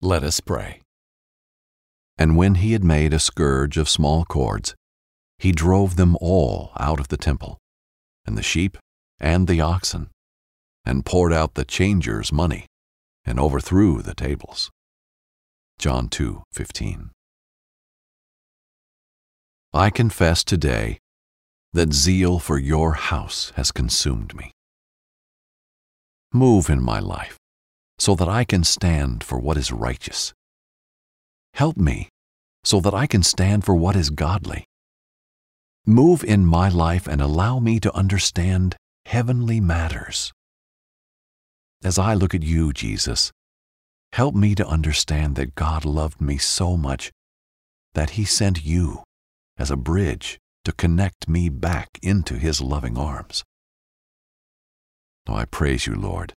Let us pray. And when he had made a scourge of small cords, he drove them all out of the temple, and the sheep and the oxen, and poured out the changers' money, and overthrew the tables. John 2:15. I confess today that zeal for your house has consumed me. Move in my life so that I can stand for what is righteous. Help me so that I can stand for what is godly. Move in my life and allow me to understand heavenly matters. As I look at you, Jesus, help me to understand that God loved me so much that He sent you as a bridge to connect me back into His loving arms. Oh, I praise you, Lord,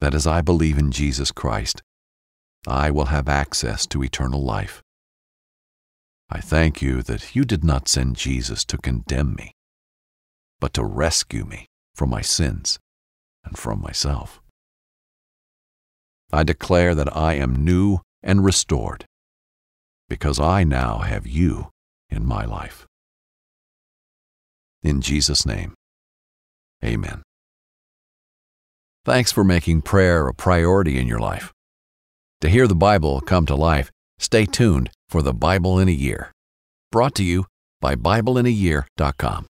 that as I believe in Jesus Christ, I will have access to eternal life. I thank you that you did not send Jesus to condemn me, but to rescue me from my sins and from myself. I declare that I am new and restored because I now have you in my life. In Jesus' name, amen. Thanks for making prayer a priority in your life. To hear the Bible come to life, stay tuned for the Bible in a Year. Brought to you by BibleInAYear.com.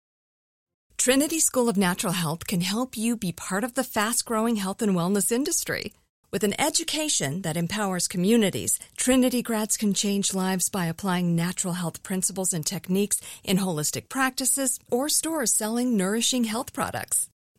Trinity School of Natural Health can help you be part of the fast growing health and wellness industry. With an education that empowers communities, Trinity grads can change lives by applying natural health principles and techniques in holistic practices or stores selling nourishing health products.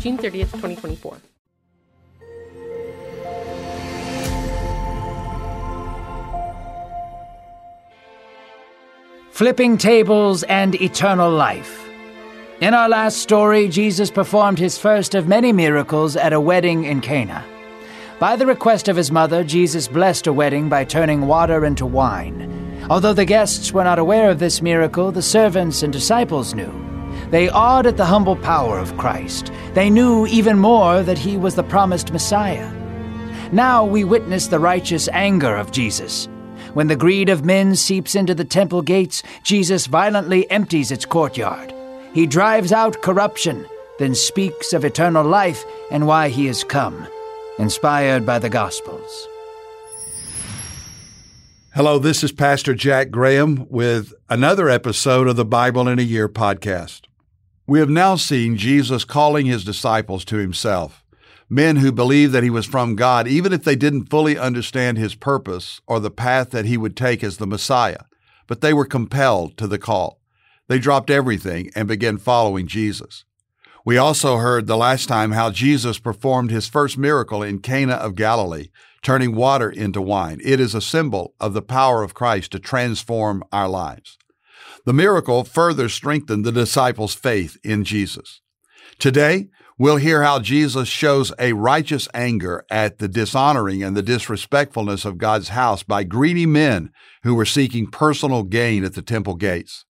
June 30th, 2024. Flipping tables and eternal life. In our last story, Jesus performed his first of many miracles at a wedding in Cana. By the request of his mother, Jesus blessed a wedding by turning water into wine. Although the guests were not aware of this miracle, the servants and disciples knew. They awed at the humble power of Christ. They knew even more that he was the promised Messiah. Now we witness the righteous anger of Jesus. When the greed of men seeps into the temple gates, Jesus violently empties its courtyard. He drives out corruption, then speaks of eternal life and why he has come, inspired by the Gospels. Hello, this is Pastor Jack Graham with another episode of the Bible in a Year podcast. We have now seen Jesus calling his disciples to himself, men who believed that he was from God, even if they didn't fully understand his purpose or the path that he would take as the Messiah, but they were compelled to the call. They dropped everything and began following Jesus. We also heard the last time how Jesus performed his first miracle in Cana of Galilee, turning water into wine. It is a symbol of the power of Christ to transform our lives. The miracle further strengthened the disciples' faith in Jesus. Today, we'll hear how Jesus shows a righteous anger at the dishonoring and the disrespectfulness of God's house by greedy men who were seeking personal gain at the temple gates.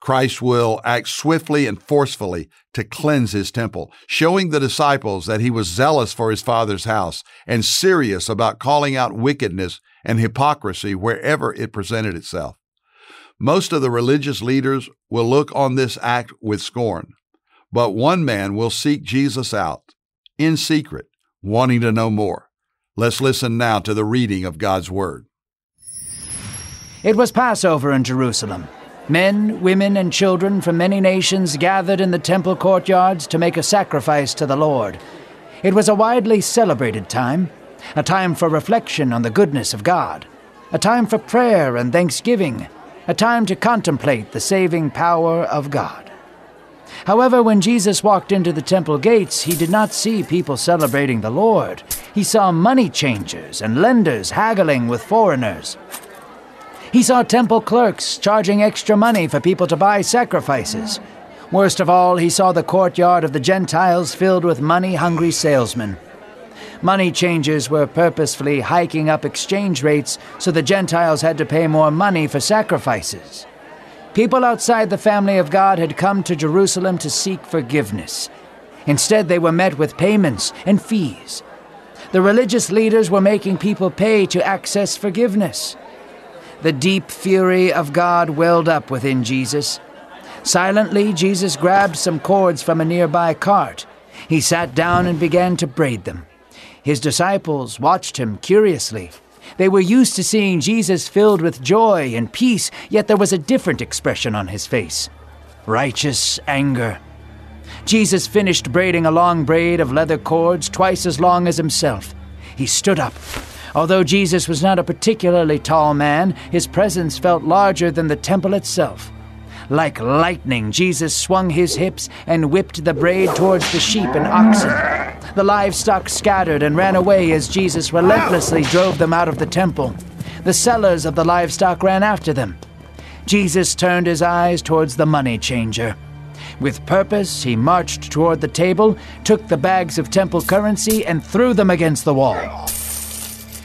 Christ will act swiftly and forcefully to cleanse his temple, showing the disciples that he was zealous for his Father's house and serious about calling out wickedness and hypocrisy wherever it presented itself. Most of the religious leaders will look on this act with scorn, but one man will seek Jesus out in secret, wanting to know more. Let's listen now to the reading of God's Word. It was Passover in Jerusalem. Men, women, and children from many nations gathered in the temple courtyards to make a sacrifice to the Lord. It was a widely celebrated time, a time for reflection on the goodness of God, a time for prayer and thanksgiving, a time to contemplate the saving power of God. However, when Jesus walked into the temple gates, he did not see people celebrating the Lord. He saw money changers and lenders haggling with foreigners. He saw temple clerks charging extra money for people to buy sacrifices. Worst of all, he saw the courtyard of the Gentiles filled with money hungry salesmen. Money changers were purposefully hiking up exchange rates so the Gentiles had to pay more money for sacrifices. People outside the family of God had come to Jerusalem to seek forgiveness. Instead, they were met with payments and fees. The religious leaders were making people pay to access forgiveness. The deep fury of God welled up within Jesus. Silently, Jesus grabbed some cords from a nearby cart. He sat down and began to braid them. His disciples watched him curiously. They were used to seeing Jesus filled with joy and peace, yet there was a different expression on his face righteous anger. Jesus finished braiding a long braid of leather cords twice as long as himself. He stood up. Although Jesus was not a particularly tall man, his presence felt larger than the temple itself. Like lightning, Jesus swung his hips and whipped the braid towards the sheep and oxen. The livestock scattered and ran away as Jesus relentlessly drove them out of the temple. The sellers of the livestock ran after them. Jesus turned his eyes towards the money changer. With purpose, he marched toward the table, took the bags of temple currency, and threw them against the wall.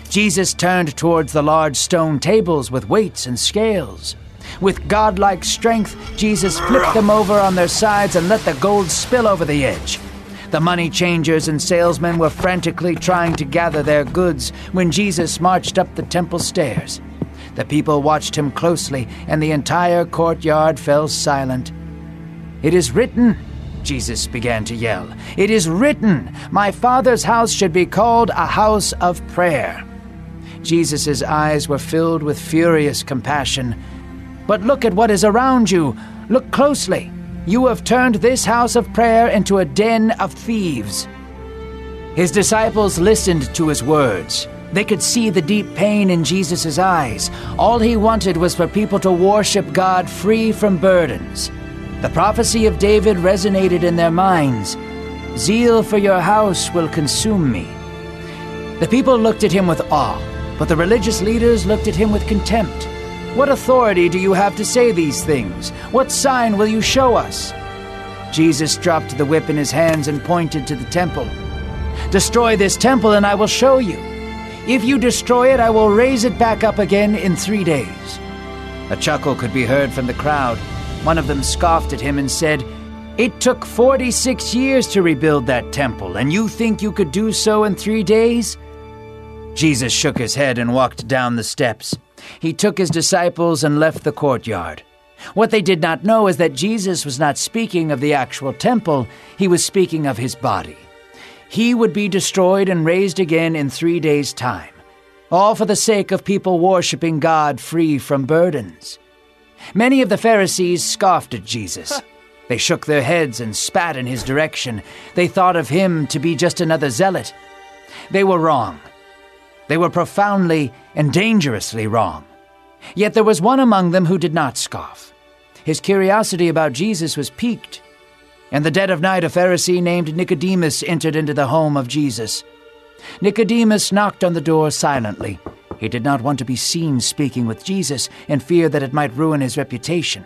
Jesus turned towards the large stone tables with weights and scales. With godlike strength, Jesus flipped them over on their sides and let the gold spill over the edge. The money changers and salesmen were frantically trying to gather their goods when Jesus marched up the temple stairs. The people watched him closely, and the entire courtyard fell silent. It is written, Jesus began to yell. It is written, My Father's house should be called a house of prayer. Jesus' eyes were filled with furious compassion. But look at what is around you. Look closely. You have turned this house of prayer into a den of thieves. His disciples listened to his words. They could see the deep pain in Jesus' eyes. All he wanted was for people to worship God free from burdens. The prophecy of David resonated in their minds Zeal for your house will consume me. The people looked at him with awe. But the religious leaders looked at him with contempt. What authority do you have to say these things? What sign will you show us? Jesus dropped the whip in his hands and pointed to the temple. Destroy this temple, and I will show you. If you destroy it, I will raise it back up again in three days. A chuckle could be heard from the crowd. One of them scoffed at him and said, It took 46 years to rebuild that temple, and you think you could do so in three days? Jesus shook his head and walked down the steps. He took his disciples and left the courtyard. What they did not know is that Jesus was not speaking of the actual temple, he was speaking of his body. He would be destroyed and raised again in three days' time, all for the sake of people worshiping God free from burdens. Many of the Pharisees scoffed at Jesus. They shook their heads and spat in his direction. They thought of him to be just another zealot. They were wrong. They were profoundly and dangerously wrong. Yet there was one among them who did not scoff. His curiosity about Jesus was piqued. In the dead of night, a Pharisee named Nicodemus entered into the home of Jesus. Nicodemus knocked on the door silently. He did not want to be seen speaking with Jesus in fear that it might ruin his reputation.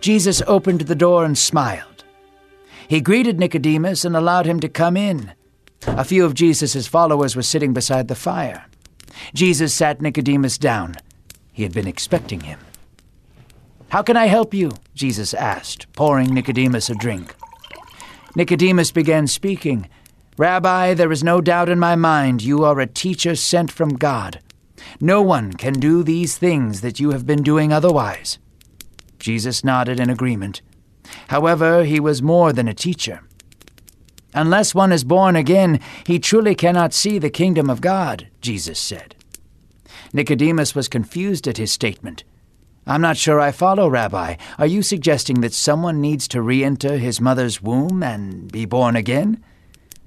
Jesus opened the door and smiled. He greeted Nicodemus and allowed him to come in. A few of Jesus' followers were sitting beside the fire. Jesus sat Nicodemus down. He had been expecting him. How can I help you? Jesus asked, pouring Nicodemus a drink. Nicodemus began speaking. Rabbi, there is no doubt in my mind you are a teacher sent from God. No one can do these things that you have been doing otherwise. Jesus nodded in agreement. However, he was more than a teacher. Unless one is born again, he truly cannot see the kingdom of God, Jesus said. Nicodemus was confused at his statement. I'm not sure I follow, Rabbi. Are you suggesting that someone needs to re enter his mother's womb and be born again?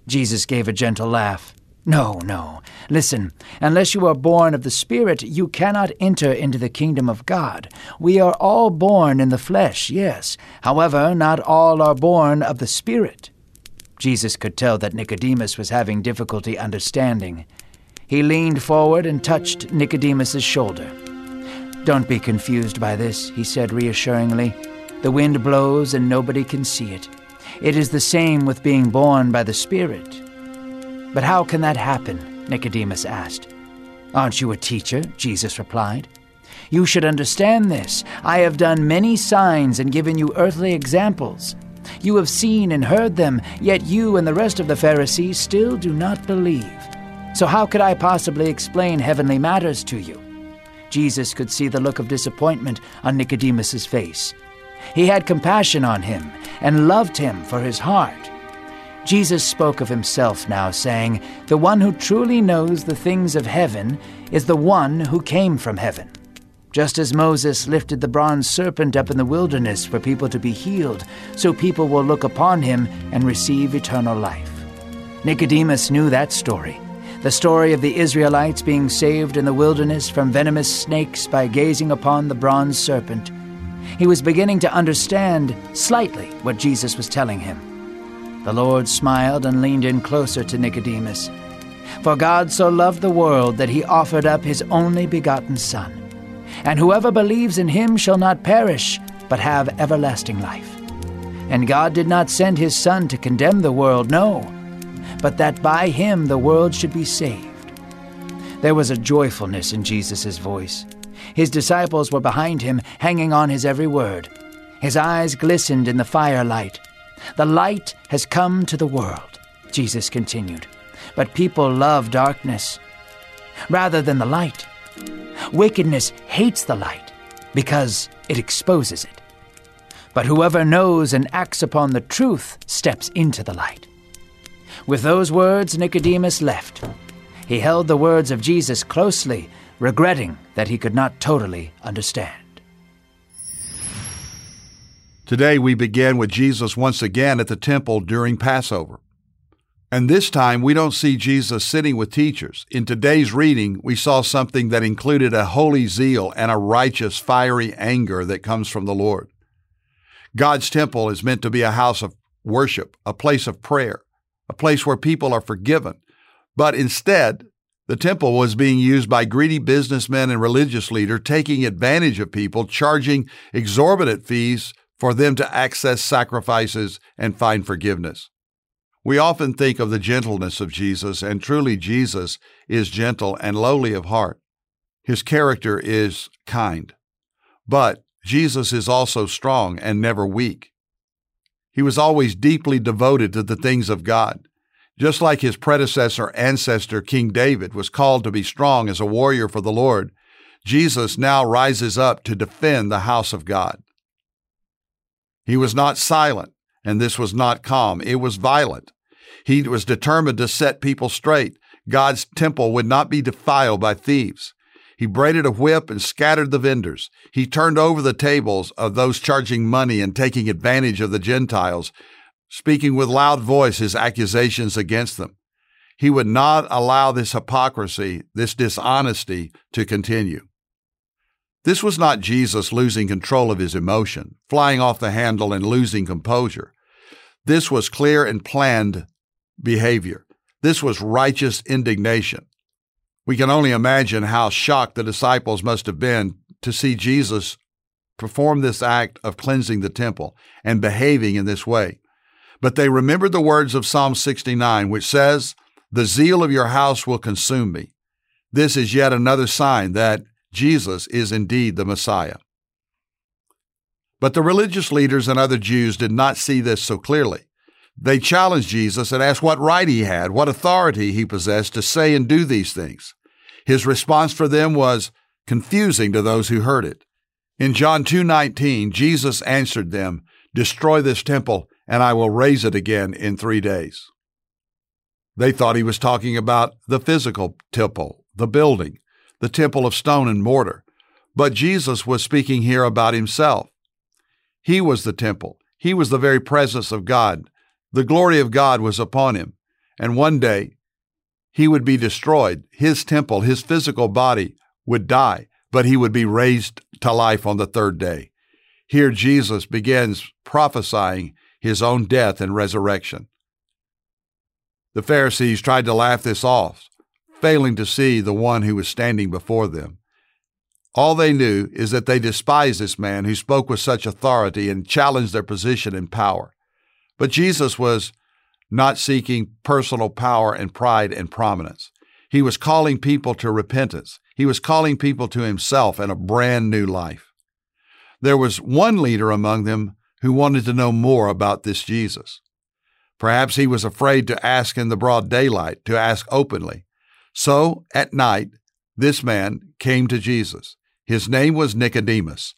Jesus gave a gentle laugh. No, no. Listen, unless you are born of the Spirit, you cannot enter into the kingdom of God. We are all born in the flesh, yes. However, not all are born of the Spirit. Jesus could tell that Nicodemus was having difficulty understanding. He leaned forward and touched Nicodemus's shoulder. Don't be confused by this, he said reassuringly. The wind blows and nobody can see it. It is the same with being born by the Spirit. But how can that happen? Nicodemus asked. Aren't you a teacher? Jesus replied. You should understand this. I have done many signs and given you earthly examples. You have seen and heard them, yet you and the rest of the Pharisees still do not believe. So how could I possibly explain heavenly matters to you? Jesus could see the look of disappointment on Nicodemus's face. He had compassion on him and loved him for his heart. Jesus spoke of himself now, saying, The one who truly knows the things of heaven is the one who came from heaven. Just as Moses lifted the bronze serpent up in the wilderness for people to be healed, so people will look upon him and receive eternal life. Nicodemus knew that story the story of the Israelites being saved in the wilderness from venomous snakes by gazing upon the bronze serpent. He was beginning to understand slightly what Jesus was telling him. The Lord smiled and leaned in closer to Nicodemus. For God so loved the world that he offered up his only begotten Son and whoever believes in him shall not perish, but have everlasting life. And God did not send his Son to condemn the world, no, but that by him the world should be saved. There was a joyfulness in Jesus' voice. His disciples were behind him, hanging on his every word. His eyes glistened in the firelight. The light has come to the world, Jesus continued, but people love darkness rather than the light Wickedness hates the light because it exposes it. But whoever knows and acts upon the truth steps into the light. With those words, Nicodemus left. He held the words of Jesus closely, regretting that he could not totally understand. Today we begin with Jesus once again at the temple during Passover. And this time, we don't see Jesus sitting with teachers. In today's reading, we saw something that included a holy zeal and a righteous, fiery anger that comes from the Lord. God's temple is meant to be a house of worship, a place of prayer, a place where people are forgiven. But instead, the temple was being used by greedy businessmen and religious leaders taking advantage of people, charging exorbitant fees for them to access sacrifices and find forgiveness. We often think of the gentleness of Jesus, and truly Jesus is gentle and lowly of heart. His character is kind. But Jesus is also strong and never weak. He was always deeply devoted to the things of God. Just like his predecessor ancestor, King David, was called to be strong as a warrior for the Lord, Jesus now rises up to defend the house of God. He was not silent, and this was not calm. It was violent. He was determined to set people straight. God's temple would not be defiled by thieves. He braided a whip and scattered the vendors. He turned over the tables of those charging money and taking advantage of the Gentiles, speaking with loud voice his accusations against them. He would not allow this hypocrisy, this dishonesty to continue. This was not Jesus losing control of his emotion, flying off the handle and losing composure. This was clear and planned behavior. This was righteous indignation. We can only imagine how shocked the disciples must have been to see Jesus perform this act of cleansing the temple and behaving in this way. But they remembered the words of Psalm 69, which says, The zeal of your house will consume me. This is yet another sign that Jesus is indeed the Messiah. But the religious leaders and other Jews did not see this so clearly. They challenged Jesus and asked what right he had, what authority he possessed to say and do these things. His response for them was confusing to those who heard it. In John 2:19, Jesus answered them, "Destroy this temple, and I will raise it again in 3 days." They thought he was talking about the physical temple, the building, the temple of stone and mortar. But Jesus was speaking here about himself. He was the temple. He was the very presence of God. The glory of God was upon him. And one day he would be destroyed. His temple, his physical body would die, but he would be raised to life on the third day. Here Jesus begins prophesying his own death and resurrection. The Pharisees tried to laugh this off, failing to see the one who was standing before them. All they knew is that they despised this man who spoke with such authority and challenged their position and power. But Jesus was not seeking personal power and pride and prominence. He was calling people to repentance. He was calling people to himself and a brand new life. There was one leader among them who wanted to know more about this Jesus. Perhaps he was afraid to ask in the broad daylight, to ask openly. So, at night, this man came to Jesus. His name was Nicodemus.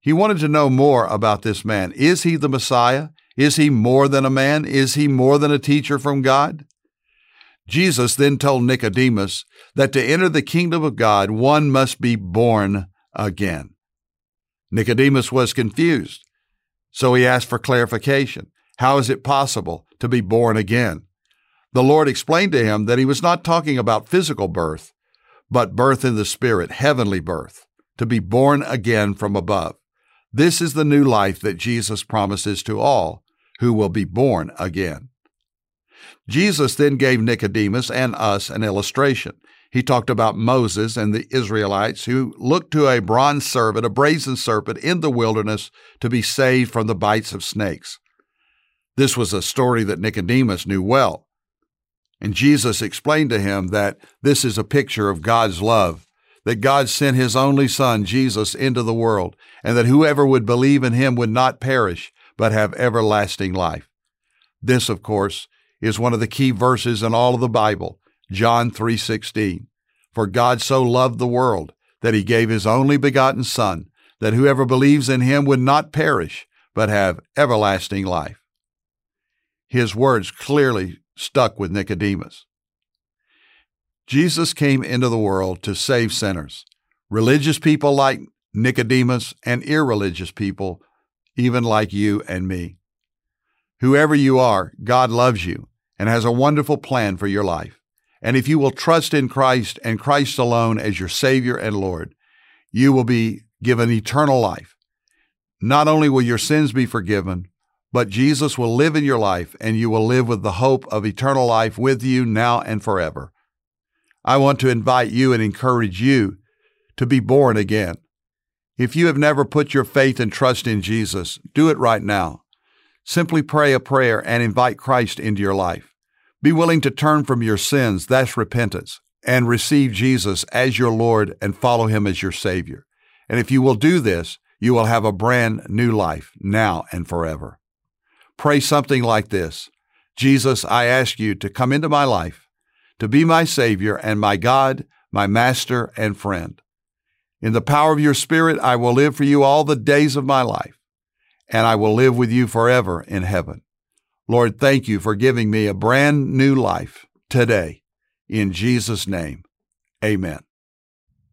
He wanted to know more about this man. Is he the Messiah? Is he more than a man? Is he more than a teacher from God? Jesus then told Nicodemus that to enter the kingdom of God, one must be born again. Nicodemus was confused, so he asked for clarification. How is it possible to be born again? The Lord explained to him that he was not talking about physical birth, but birth in the Spirit, heavenly birth, to be born again from above. This is the new life that Jesus promises to all who will be born again. Jesus then gave Nicodemus and us an illustration. He talked about Moses and the Israelites who looked to a bronze serpent, a brazen serpent in the wilderness to be saved from the bites of snakes. This was a story that Nicodemus knew well. And Jesus explained to him that this is a picture of God's love, that God sent his only Son, Jesus, into the world, and that whoever would believe in him would not perish, but have everlasting life. This, of course, is one of the key verses in all of the Bible, John 3:16. For God so loved the world that he gave his only begotten son, that whoever believes in him would not perish, but have everlasting life. His words clearly stuck with Nicodemus. Jesus came into the world to save sinners, religious people like Nicodemus and irreligious people even like you and me. Whoever you are, God loves you and has a wonderful plan for your life. And if you will trust in Christ and Christ alone as your Savior and Lord, you will be given eternal life. Not only will your sins be forgiven, but Jesus will live in your life and you will live with the hope of eternal life with you now and forever. I want to invite you and encourage you to be born again. If you have never put your faith and trust in Jesus, do it right now. Simply pray a prayer and invite Christ into your life. Be willing to turn from your sins, that's repentance, and receive Jesus as your Lord and follow him as your Savior. And if you will do this, you will have a brand new life now and forever. Pray something like this Jesus, I ask you to come into my life, to be my Savior and my God, my Master and friend. In the power of your Spirit, I will live for you all the days of my life, and I will live with you forever in heaven. Lord, thank you for giving me a brand new life today. In Jesus' name, amen.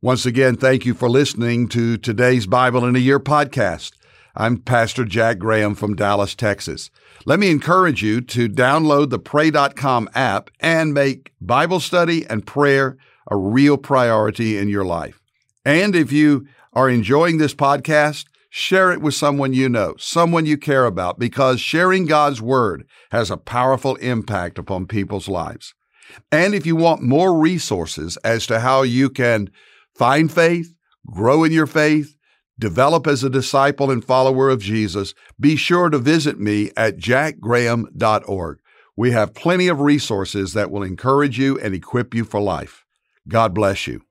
Once again, thank you for listening to today's Bible in a Year podcast. I'm Pastor Jack Graham from Dallas, Texas. Let me encourage you to download the Pray.com app and make Bible study and prayer a real priority in your life. And if you are enjoying this podcast, share it with someone you know, someone you care about, because sharing God's Word has a powerful impact upon people's lives. And if you want more resources as to how you can find faith, grow in your faith, develop as a disciple and follower of Jesus, be sure to visit me at jackgraham.org. We have plenty of resources that will encourage you and equip you for life. God bless you.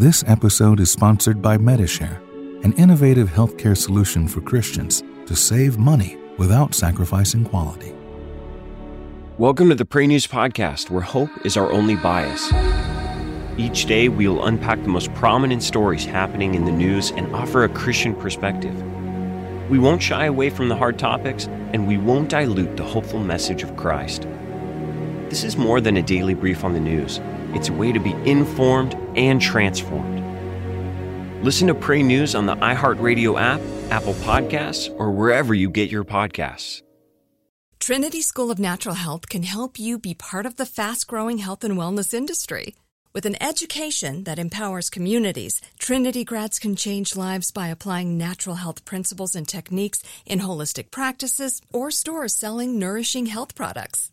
This episode is sponsored by Medi-Share, an innovative healthcare solution for Christians to save money without sacrificing quality. Welcome to the Pray News Podcast, where hope is our only bias. Each day, we will unpack the most prominent stories happening in the news and offer a Christian perspective. We won't shy away from the hard topics, and we won't dilute the hopeful message of Christ. This is more than a daily brief on the news, it's a way to be informed and transformed. Listen to Pray News on the iHeartRadio app, Apple Podcasts, or wherever you get your podcasts. Trinity School of Natural Health can help you be part of the fast growing health and wellness industry. With an education that empowers communities, Trinity grads can change lives by applying natural health principles and techniques in holistic practices or stores selling nourishing health products.